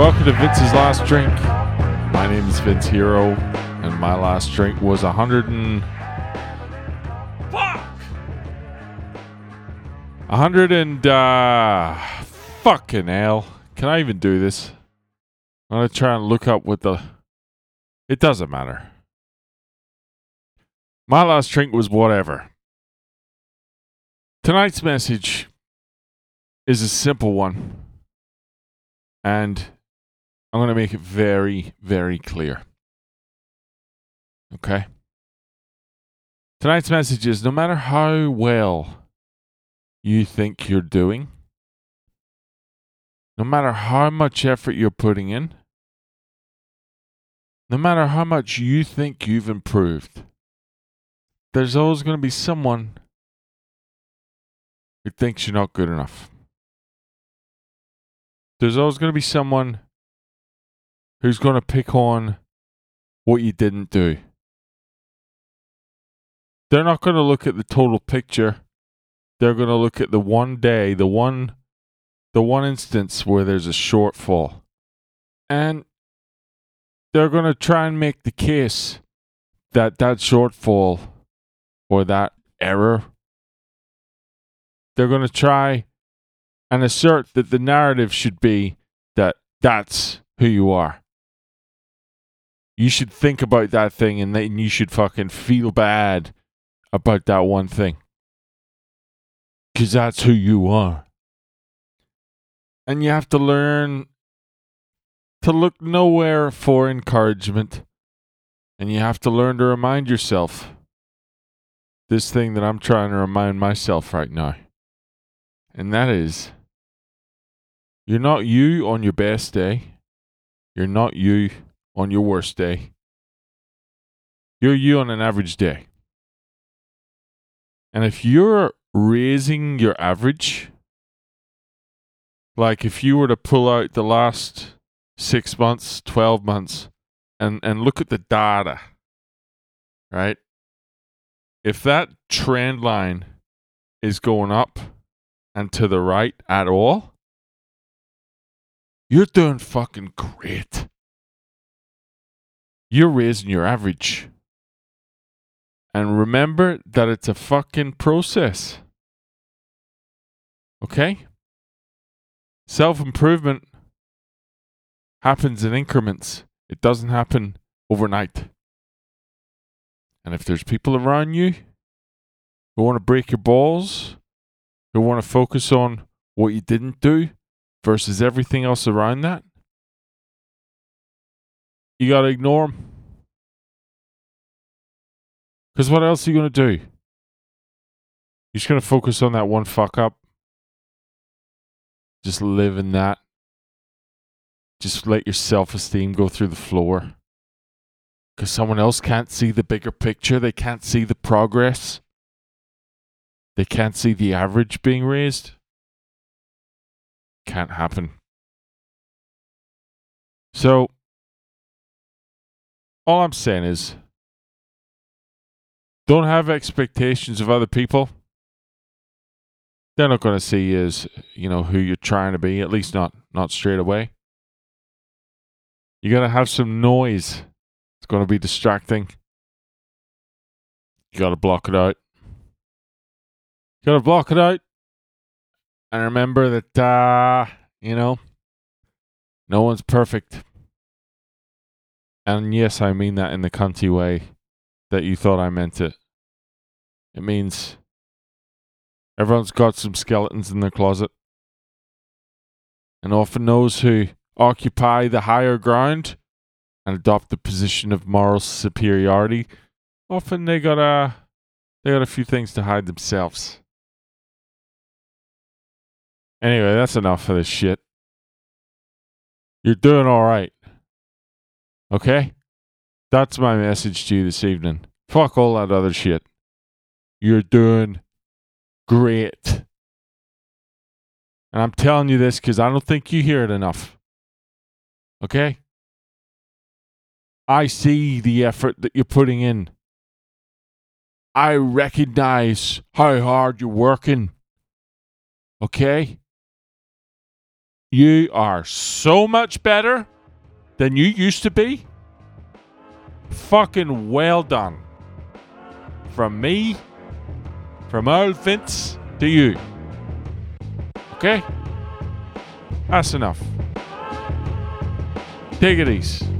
Welcome to Vince's Last Drink. My name is Vince Hero, and my last drink was a hundred and fuck, a hundred and uh, fucking hell. Can I even do this? I'm gonna try and look up what the. It doesn't matter. My last drink was whatever. Tonight's message is a simple one. And I'm going to make it very, very clear. Okay? Tonight's message is no matter how well you think you're doing, no matter how much effort you're putting in, no matter how much you think you've improved, there's always going to be someone who thinks you're not good enough. There's always going to be someone who's going to pick on what you didn't do. They're not going to look at the total picture. They're going to look at the one day, the one the one instance where there's a shortfall. And they're going to try and make the case that that shortfall or that error they're going to try and assert that the narrative should be that that's who you are. You should think about that thing and then you should fucking feel bad about that one thing. Because that's who you are. And you have to learn to look nowhere for encouragement. And you have to learn to remind yourself this thing that I'm trying to remind myself right now. And that is you're not you on your best day. You're not you on your worst day. You're you on an average day. And if you're raising your average, like if you were to pull out the last six months, 12 months, and, and look at the data, right? If that trend line is going up and to the right at all, you're doing fucking great. You're raising your average. And remember that it's a fucking process. Okay? Self improvement happens in increments, it doesn't happen overnight. And if there's people around you who want to break your balls, who want to focus on what you didn't do, versus everything else around that, you got to ignore them. Because what else are you going to do? You're just going to focus on that one fuck up. Just live in that. Just let your self esteem go through the floor. Because someone else can't see the bigger picture. They can't see the progress. They can't see the average being raised can't happen. So, all I'm saying is don't have expectations of other people. They're not going to see you as, you know, who you're trying to be, at least not not straight away. You got to have some noise. It's going to be distracting. You got to block it out. You got to block it out. And remember that, uh, you know, no one's perfect. And yes, I mean that in the cunty way that you thought I meant it. It means everyone's got some skeletons in their closet. And often those who occupy the higher ground and adopt the position of moral superiority, often they got a they got a few things to hide themselves. Anyway, that's enough of this shit. You're doing all right. Okay? That's my message to you this evening. Fuck all that other shit. You're doing great. And I'm telling you this because I don't think you hear it enough. Okay? I see the effort that you're putting in. I recognize how hard you're working. Okay? You are so much better than you used to be. Fucking well done. From me, from old Vince to you. Okay? That's enough. Take it easy.